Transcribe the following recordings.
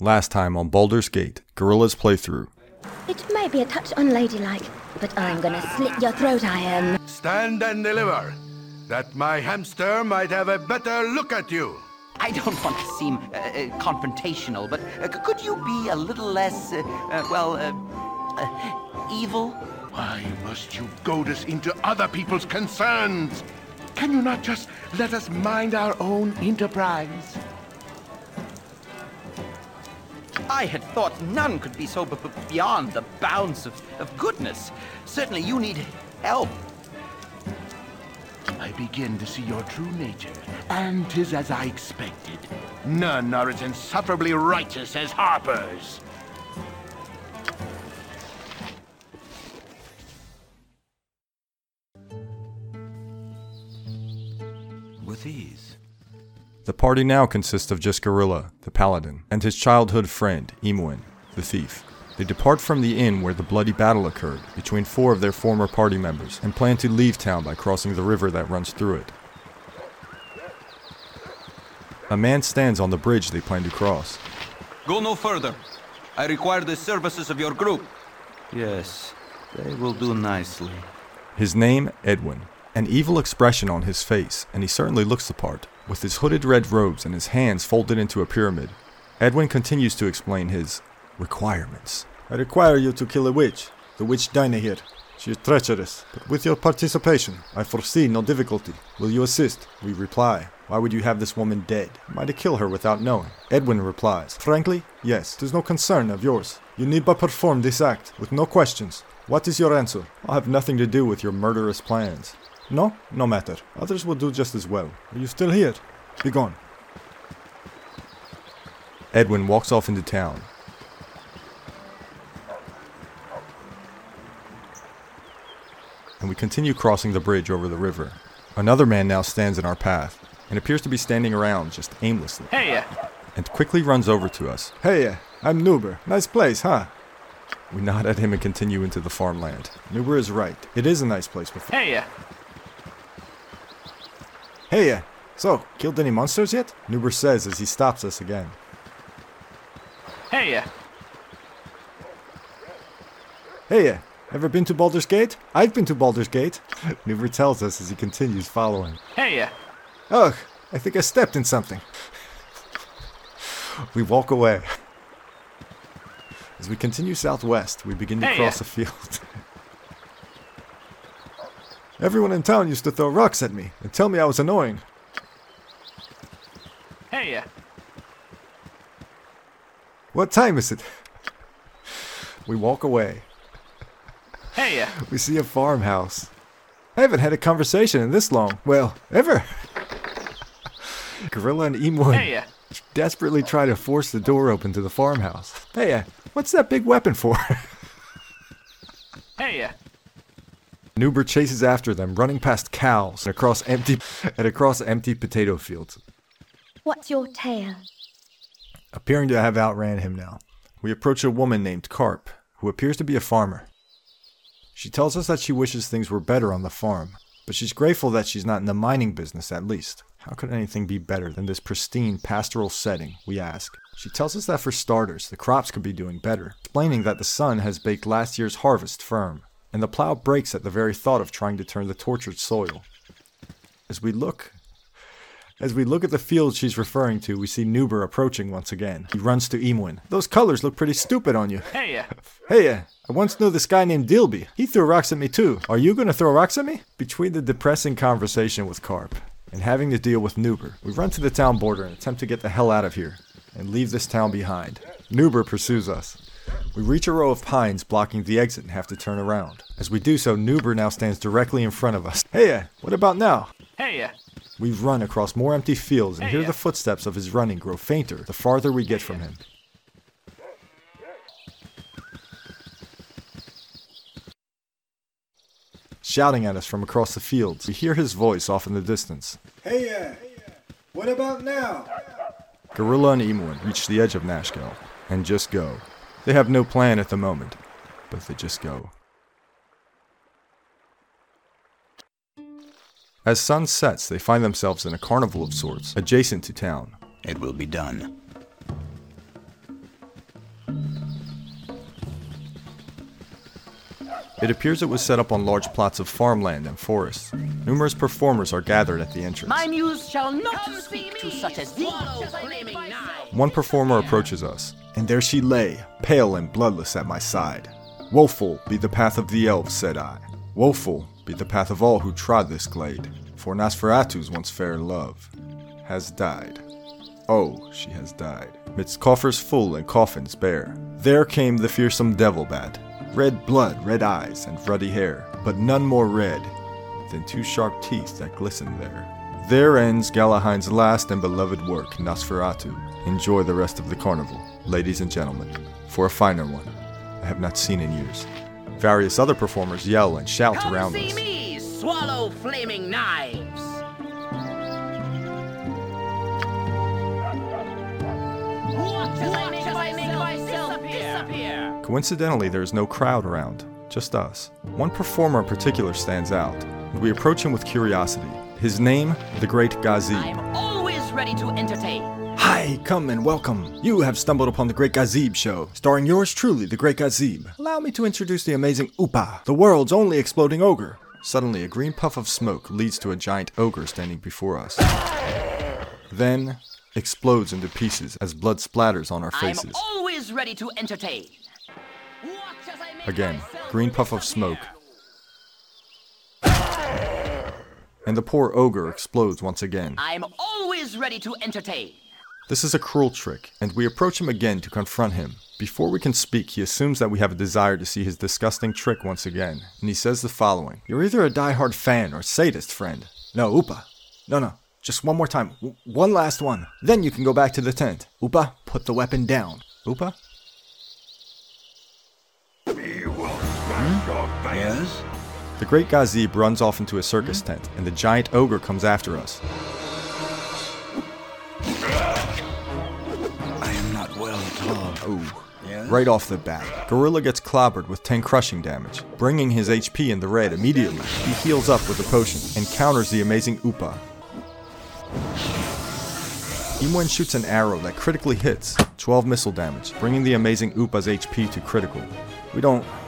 Last time on Baldur's Gate, Gorilla's playthrough. It may be a touch unladylike, but I'm gonna slit your throat, I am. Stand and deliver, that my hamster might have a better look at you. I don't want to seem uh, uh, confrontational, but uh, could you be a little less, uh, uh, well, uh, uh, evil? Why must you goad us into other people's concerns? Can you not just let us mind our own enterprise? I had thought none could be so b- beyond the bounds of, of goodness. Certainly you need help. I begin to see your true nature, and 'tis as I expected. None are as insufferably righteous as Harper's. The party now consists of just Gorilla, the paladin, and his childhood friend, Imoen, the thief. They depart from the inn where the bloody battle occurred between four of their former party members and plan to leave town by crossing the river that runs through it. A man stands on the bridge they plan to cross. Go no further. I require the services of your group. Yes, they will do nicely. His name, Edwin. An evil expression on his face, and he certainly looks the part, with his hooded red robes and his hands folded into a pyramid. Edwin continues to explain his requirements. I require you to kill a witch, the witch Dynaheir. She is treacherous, but with your participation, I foresee no difficulty. Will you assist? We reply, Why would you have this woman dead? Am I kill her without knowing? Edwin replies, Frankly, yes, 'tis no concern of yours. You need but perform this act, with no questions. What is your answer? I'll have nothing to do with your murderous plans. No? No matter. Others will do just as well. Are you still here? Be gone. Edwin walks off into town. And we continue crossing the bridge over the river. Another man now stands in our path and appears to be standing around just aimlessly Hey, and quickly runs over to us. Hey, I'm Noober. Nice place, huh? We nod at him and continue into the farmland. Noober is right. It is a nice place with. hey, Hey, uh, so, killed any monsters yet? Noober says as he stops us again. hey, uh, Hey, uh, ever been to Baldur's Gate? I've been to Baldur's Gate. Noober tells us as he continues following. hey, uh. Ugh, I think I stepped in something. We walk away. As we continue southwest, we begin to Hey, cross uh, a field. Everyone in town used to throw rocks at me and tell me I was annoying. Hey, uh, What time is it? we walk away. hey, uh. We see a farmhouse. I haven't had a conversation in this long. Well, ever. Gorilla and Imoen Hey, uh. desperately try to force the door open to the farmhouse. Hey, what's that big weapon for? Hey, uh. Noober chases after them, running past cows and across empty and across empty potato fields. What's your tale? Appearing to have outran him now, we approach a woman named Carp, who appears to be a farmer. She tells us that she wishes things were better on the farm, but she's grateful that she's not in the mining business at least. How could anything be better than this pristine pastoral setting, we ask. She tells us that for starters, the crops could be doing better, explaining that the sun has baked last year's harvest firm, and the plow breaks at the very thought of trying to turn the tortured soil. As we look, as we look at the field she's referring to, we see Noober approaching once again. He runs to Imoen. Those colors look pretty stupid on you. Hey. Hey, I once knew this guy named Dilby. He threw rocks at me too. Are you gonna throw rocks at me? Between the depressing conversation with Carp and having to deal with Noober, we run to the town border and attempt to get the hell out of here and leave this town behind. Noober pursues us. We reach a row of pines blocking the exit and have to turn around. As we do so, Noober now stands directly in front of us. Hey, uh, what about now? Hey, uh. We run across more empty fields and Hey, hear yeah. the footsteps of his running grow fainter the farther we get from him. Shouting at us from across the fields, we hear his voice off in the distance. Hey, uh, what about now? Gorilla and Imoen reach the edge of Nashkel and just go. They have no plan at the moment, but they just go. As sun sets, they find themselves in a carnival of sorts, adjacent to town. It will be done. It appears it was set up on large plots of farmland and forests. Numerous performers are gathered at the entrance. My muse shall not speak to such as thee. One performer approaches us, and there she lay, pale and bloodless at my side. Woeful be the path of the elves, said I. Woeful be the path of all who trod this glade, for Nosferatu's once fair love has died. Oh, she has died. Midst coffers full and coffins bare, there came the fearsome devil bat. Red blood, red eyes, and ruddy hair, but none more red than two sharp teeth that glisten there. There ends Galahein's last and beloved work, Nosferatu. Enjoy the rest of the carnival, ladies and gentlemen, for a finer one I have not seen in years. Various other performers yell and shout Come around see us. me swallow flaming knives. Watch as I make, myself disappear. Coincidentally, there is no crowd around, just us. One performer in particular stands out, and we approach him with curiosity. His name, the Great Gazib. I'm always ready to entertain. Hi, come and welcome. You have stumbled upon the Great Gazib show, starring yours truly, the Great Gazib. Allow me to introduce the amazing Oopa, the world's only exploding ogre. Suddenly, a green puff of smoke leads to a giant ogre standing before us. Then, explodes into pieces as blood splatters on our faces. I'm faces. always ready to entertain. Again, green puff of smoke, and the poor ogre explodes once again. I'm always ready to entertain. This is a cruel trick, and we approach him again to confront him. Before we can speak, he assumes that we have a desire to see his disgusting trick once again, and he says the following You're either a die-hard fan or sadist, friend. No, Oopa. No, no. Just one more time. W- one last one. Then you can go back to the tent. Oopa, put the weapon down. Oopa? Yes? The great Gazib runs off into a circus hmm? tent, and the giant ogre comes after us. I am not well at all. Ooh. Yes? Right off the bat, Gorilla gets clobbered with 10 crushing damage, bringing his HP in the red immediately. He heals up with a potion and counters the amazing Oopa. Imoen shoots an arrow that critically hits, 12 missile damage, bringing the amazing Oopa's HP to critical. We don't Yes?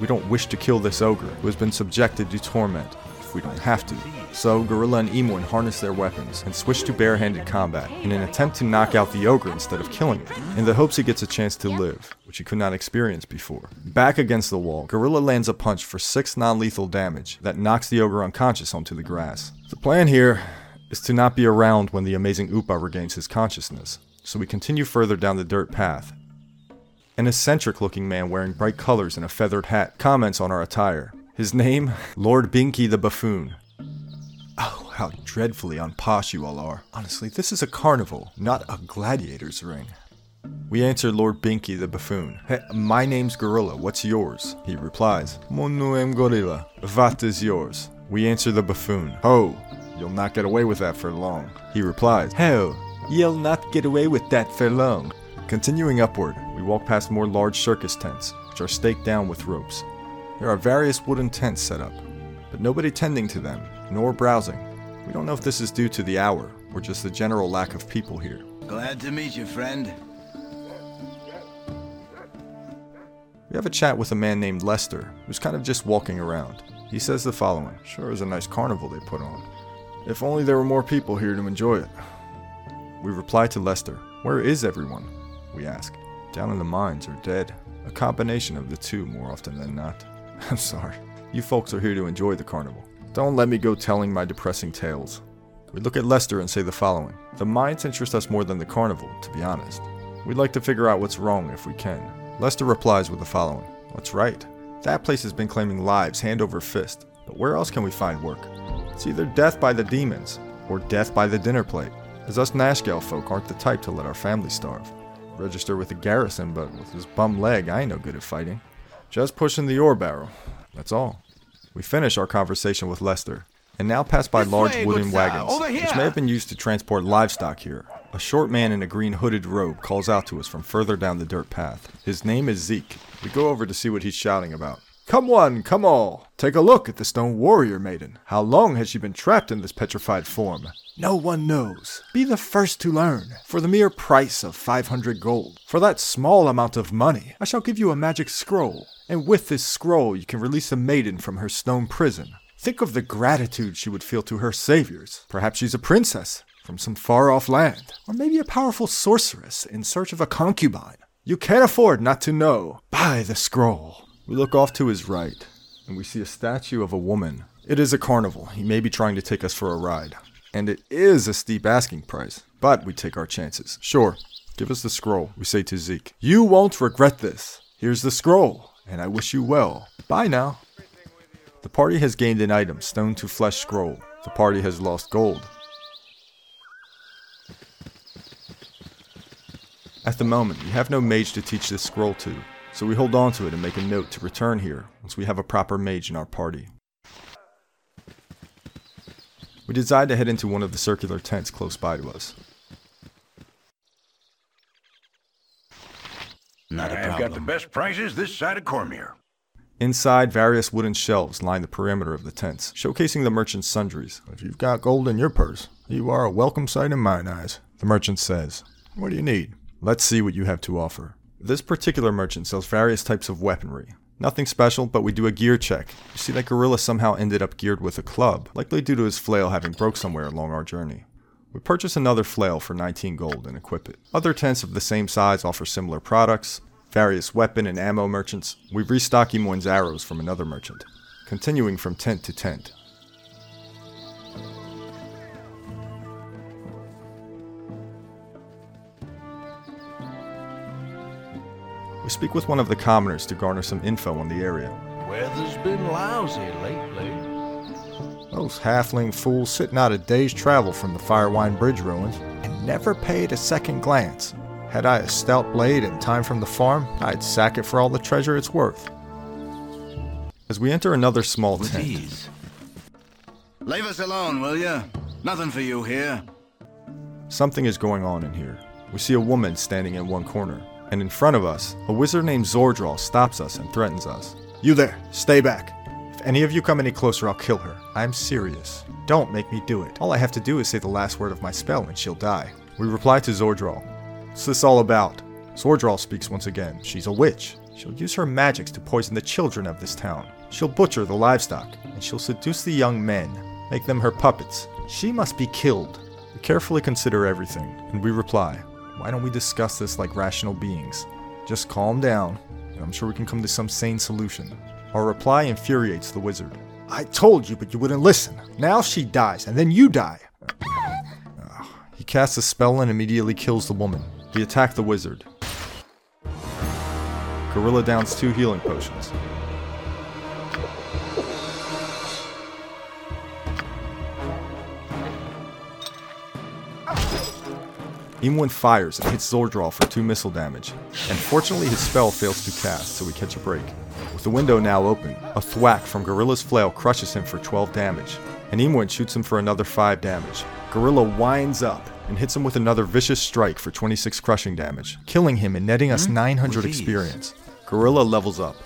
We don't wish to kill this ogre who has been subjected to torment if we don't have to. So Gorilla and Imoen harness their weapons and switch to barehanded combat in an attempt to knock out the ogre instead of killing it, in the hopes he gets a chance to live, which he could not experience before. Back against the wall, Gorilla lands a punch for 6 non-lethal damage that knocks the ogre unconscious onto the grass. The plan here is to not be around when the amazing Oopa regains his consciousness, so we continue further down the dirt path an eccentric looking man wearing bright colors and a feathered hat comments on our attire. His name? Lord Binky the Buffoon. Oh, how dreadfully unposh you all are. Honestly, this is a carnival, not a gladiator's ring. We answer Lord Binky the Buffoon. Hey, my name's Gorilla, what's yours? He replies, Mon nom Gorilla, what is yours? We answer the Buffoon. Oh, you'll not get away with that for long. He replies, Hell, you'll not get away with that for long. Continuing upward, we walk past more large circus tents, which are staked down with ropes. There are various wooden tents set up, but nobody tending to them, nor browsing. We don't know if this is due to the hour, or just the general lack of people here. Glad to meet you, friend. We have a chat with a man named Lester, who's kind of just walking around. He says the following Sure is a nice carnival they put on. If only there were more people here to enjoy it. We reply to Lester, Where is everyone? We ask. Down in the mines or dead. A combination of the two more often than not. I'm sorry. You folks are here to enjoy the carnival. Don't let me go telling my depressing tales. We look at Lester and say the following The mines interest us more than the carnival, to be honest. We'd like to figure out what's wrong if we can. Lester replies with the following What's right? That place has been claiming lives hand over fist, but where else can we find work? It's either death by the demons, or death by the dinner plate, as us Nashkel folk aren't the type to let our family starve. Register with the garrison, but with his bum leg, I ain't no good at fighting. Just pushing the ore barrel. That's all. We finish our conversation with Lester, and now pass by This large way, wooden wagons, which may have been used to transport livestock here. A short man in a green hooded robe calls out to us from further down the dirt path. His name is Zeke. We go over to see what he's shouting about. Come one, come all. Take a look at the stone warrior maiden. How long has she been trapped in this petrified form? No one knows. Be the first to learn. For the mere price of 500 gold, for that small amount of money, I shall give you a magic scroll. And with this scroll, you can release a maiden from her stone prison. Think of the gratitude she would feel to her saviors. Perhaps she's a princess from some far off land, or maybe a powerful sorceress in search of a concubine. You can't afford not to know. Buy the scroll. We look off to his right, and we see a statue of a woman. It is a carnival. He may be trying to take us for a ride. And it is a steep asking price, but we take our chances. Sure, give us the scroll, we say to Zeke. You won't regret this. Here's the scroll, and I wish you well. Bye now. The party has gained an item, stone to flesh scroll. The party has lost gold. At the moment, we have no mage to teach this scroll to, so we hold on to it and make a note to return here once we have a proper mage in our party. We decide to head into one of the circular tents close by to us. Not a I've got the best prices this side of Cormyr. Inside, various wooden shelves line the perimeter of the tents, showcasing the merchant's sundries. If you've got gold in your purse, you are a welcome sight in mine eyes, the merchant says. What do you need? Let's see what you have to offer. This particular merchant sells various types of weaponry. Nothing special, but we do a gear check. You see that gorilla somehow ended up geared with a club, likely due to his flail having broke somewhere along our journey. We purchase another flail for 19 gold and equip it. Other tents of the same size offer similar products. Various weapon and ammo merchants. We restock Imoen's arrows from another merchant. Continuing from tent to tent. We speak with one of the commoners to garner some info on the area. Weather's been lousy lately. Those halfling fools sitting out a day's travel from the Firewine Bridge ruins and never paid a second glance. Had I a stout blade and time from the farm, I'd sack it for all the treasure it's worth. As we enter another small With tent, ease. Leave us alone, will you? Nothing for you here. something is going on in here. We see a woman standing in one corner, and in front of us, a wizard named Zordral stops us and threatens us. You there, stay back. If any of you come any closer, I'll kill her. I'm serious. Don't make me do it. All I have to do is say the last word of my spell and she'll die. We reply to Zordral. What's this all about? Zordral speaks once again. She's a witch. She'll use her magics to poison the children of this town. She'll butcher the livestock, and she'll seduce the young men, make them her puppets. She must be killed. We carefully consider everything, and we reply, Why don't we discuss this like rational beings? Just calm down, and I'm sure we can come to some sane solution. Our reply infuriates the wizard. I told you, but you wouldn't listen. Now she dies, and then you die. Ugh. He casts a spell and immediately kills the woman. We attack the wizard. Gorilla downs two healing potions. Imoen fires and hits Zordral for 2 missile damage, and fortunately his spell fails to cast, so we catch a break. With the window now open, a thwack from Gorilla's flail crushes him for 12 damage, and Imoen shoots him for another 5 damage. Gorilla winds up and hits him with another vicious strike for 26 crushing damage, killing him and netting us hmm? 900 experience. Gorilla levels up,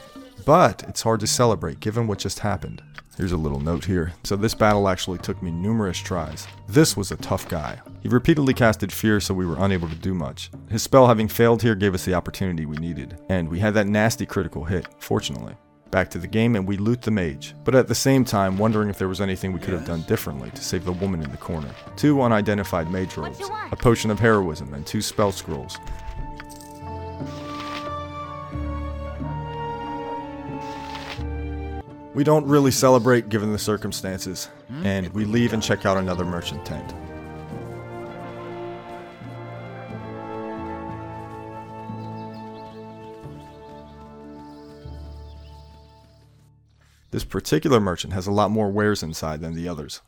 but it's hard to celebrate given what just happened. Here's a little note here. So this battle actually took me numerous tries. This was a tough guy. He repeatedly casted fear so we were unable to do much. His spell having failed here gave us the opportunity we needed, and we had that nasty critical hit, fortunately. Back to the game and we loot the mage, but at the same time wondering if there was anything we could have done differently to save the woman in the corner. Two unidentified mage robes, a potion of heroism, and two spell scrolls. We don't really celebrate given the circumstances, and we leave and check out another merchant tent. This particular merchant has a lot more wares inside than the others.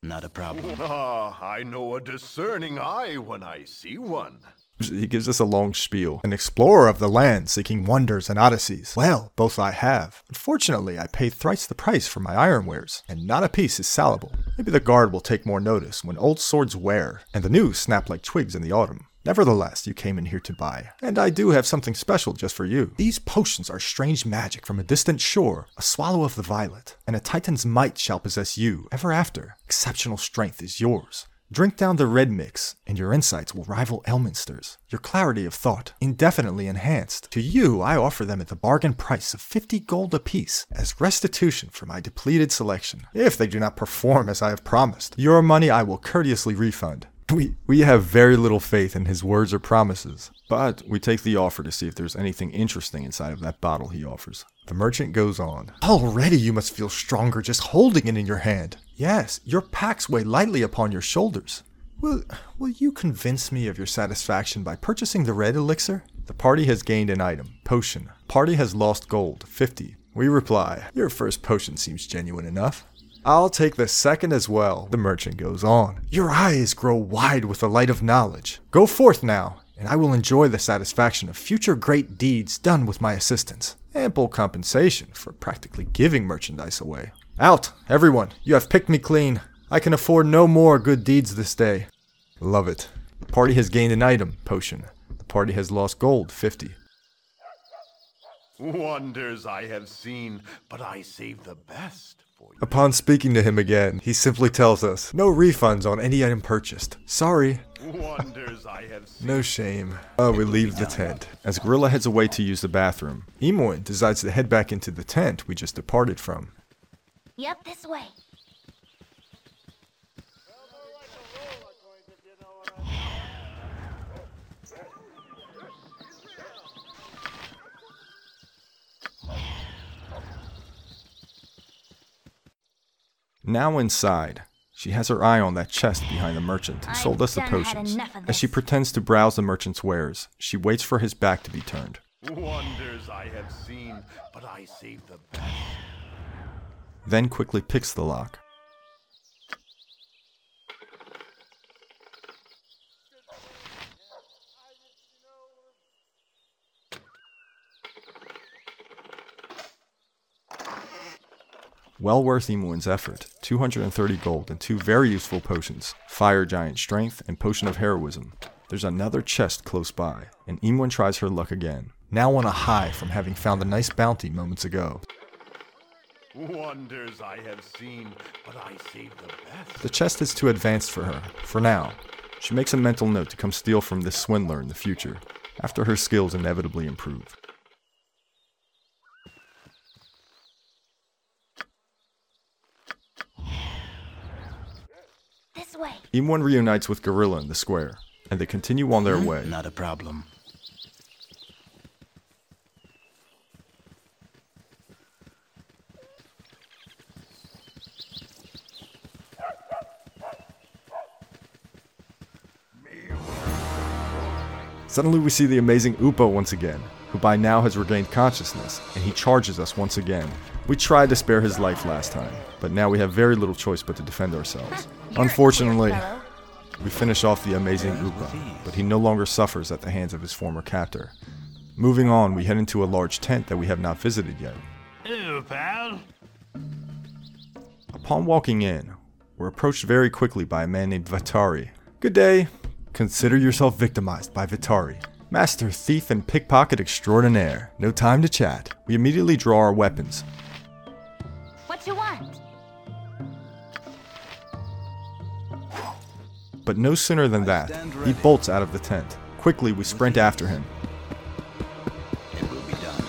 Not a problem. Ah, I know a discerning eye when I see one. He gives us a long spiel. An explorer of the land seeking wonders and odysseys. Well, both I have. Unfortunately, I pay thrice the price for my iron wares, and not a piece is salable. Maybe the guard will take more notice when old swords wear, and the new snap like twigs in the autumn. Nevertheless, you came in here to buy, and I do have something special just for you. These potions are strange magic from a distant shore, a swallow of the violet, and a titan's might shall possess you ever after. Exceptional strength is yours. Drink down the red mix, and your insights will rival Elminster's. Your clarity of thought, indefinitely enhanced. To you, I offer them at the bargain price of 50 gold apiece as restitution for my depleted selection. If they do not perform as I have promised, your money I will courteously refund. We, we have very little faith in his words or promises, but we take the offer to see if there's anything interesting inside of that bottle he offers. The merchant goes on. Already you must feel stronger just holding it in your hand. Yes, your packs weigh lightly upon your shoulders. Will, will you convince me of your satisfaction by purchasing the red elixir? The party has gained an item, potion. Party has lost gold, 50. We reply, your first potion seems genuine enough. I'll take the second as well. The merchant goes on. Your eyes grow wide with the light of knowledge. Go forth now, and I will enjoy the satisfaction of future great deeds done with my assistance. Ample compensation for practically giving merchandise away. Out, everyone. You have picked me clean. I can afford no more good deeds this day. Love it. The party has gained an item, potion. The party has lost gold, 50. Wonders I have seen, but I save the best for you. Upon speaking to him again, he simply tells us, no refunds on any item purchased. Sorry. Wonders I have seen. No shame. Oh, we leave the tent. As Gorilla heads away to use the bathroom, Imoen decides to head back into the tent we just departed from. Yep, this way. Now inside, she has her eye on that chest behind the merchant who sold us the potions. As she pretends to browse the merchant's wares, she waits for his back to be turned. Wonders I have seen, but I save the best. Then quickly picks the lock. Well worth Imoen's effort. 230 gold and two very useful potions Fire Giant Strength and Potion of Heroism. There's another chest close by, and Imoen tries her luck again, now on a high from having found a nice bounty moments ago. Wonders I have seen, but I save the best. The chest is too advanced for her, for now. She makes a mental note to come steal from this swindler in the future, after her skills inevitably improve. This way. Imoen reunites with Gorilla in the square, and they continue on their hmm? way. Not a problem. Suddenly we see the amazing Oopa once again, who by now has regained consciousness, and he charges us once again. We tried to spare his life last time, but now we have very little choice but to defend ourselves. Unfortunately, we finish off the amazing Oopa, but he no longer suffers at the hands of his former captor. Moving on, we head into a large tent that we have not visited yet. Hello, pal. Upon walking in, we're approached very quickly by a man named Vitari. Good day. Consider yourself victimized by Vitari. Master thief and pickpocket extraordinaire. No time to chat. We immediately draw our weapons. What you want? But no sooner than that, he bolts out of the tent. Quickly, we sprint after him It will be done.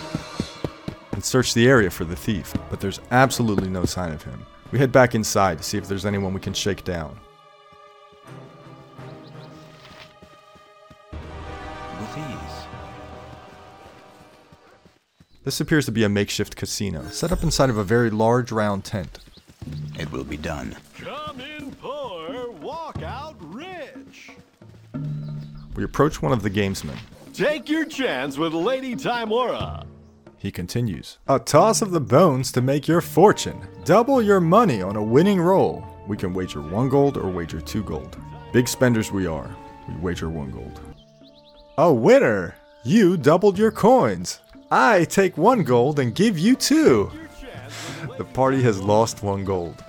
and search the area for the thief, but there's absolutely no sign of him. We head back inside to see if there's anyone we can shake down. This appears to be a makeshift casino, set up inside of a very large round tent. It will be done. Come in poor, walk out rich. We approach one of the gamesmen. Take your chance with Lady Tymora. He continues. A toss of the bones to make your fortune. Double your money on a winning roll. We can wager one gold or wager two gold. Big spenders we are. We wager one gold. A winner! You doubled your coins. I take one gold and give you two. The party has lost one gold.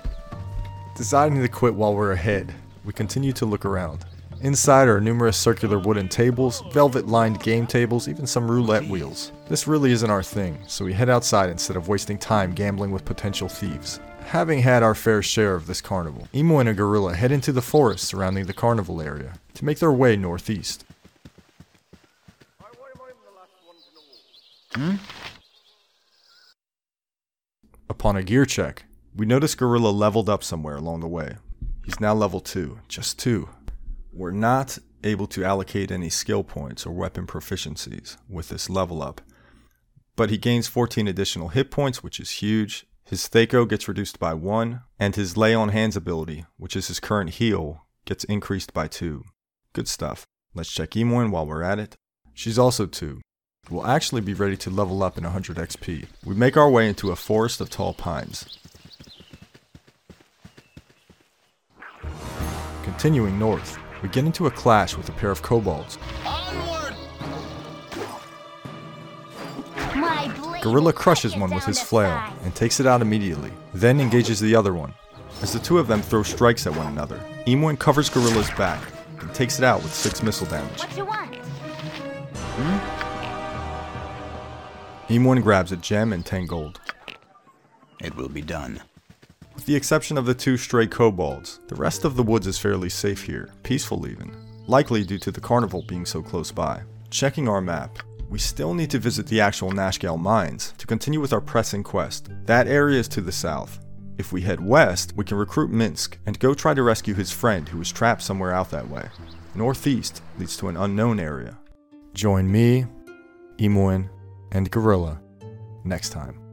Deciding to quit while we're ahead, we continue to look around. Inside are numerous circular wooden tables, velvet lined game tables, even some roulette wheels. This really isn't our thing, so we head outside instead of wasting time gambling with potential thieves. Having had our fair share of this carnival, Emo and a gorilla head into the forest surrounding the carnival area to make their way northeast. Hmm? Upon a gear check, we notice Gorilla leveled up somewhere along the way. He's now level 2, just 2. We're not able to allocate any skill points or weapon proficiencies with this level up, but he gains 14 additional hit points, which is huge. His Thaco gets reduced by 1, and his Lay on Hands ability, which is his current heal, gets increased by 2. Good stuff. Let's check Imoen while we're at it. She's also 2. We'll actually be ready to level up in 100 XP. We make our way into a forest of tall pines. Continuing north, we get into a clash with a pair of kobolds. Onward! Gorilla crushes one with his flail and takes it out immediately, then engages the other one. As the two of them throw strikes at one another, Imoen covers Gorilla's back and takes it out with 6 missile damage. What hmm? Want? Grabs a gem and 10 gold. It will be done. With the exception of the two stray kobolds, the rest of the woods is fairly safe here, peaceful even, likely due to the carnival being so close by. Checking our map, we still need to visit the actual Nashkel mines to continue with our pressing quest. That area is to the south. If we head west, we can recruit Minsc and go try to rescue his friend who was trapped somewhere out that way. Northeast leads to an unknown area. Join me, Imoen, and Gorilla next time.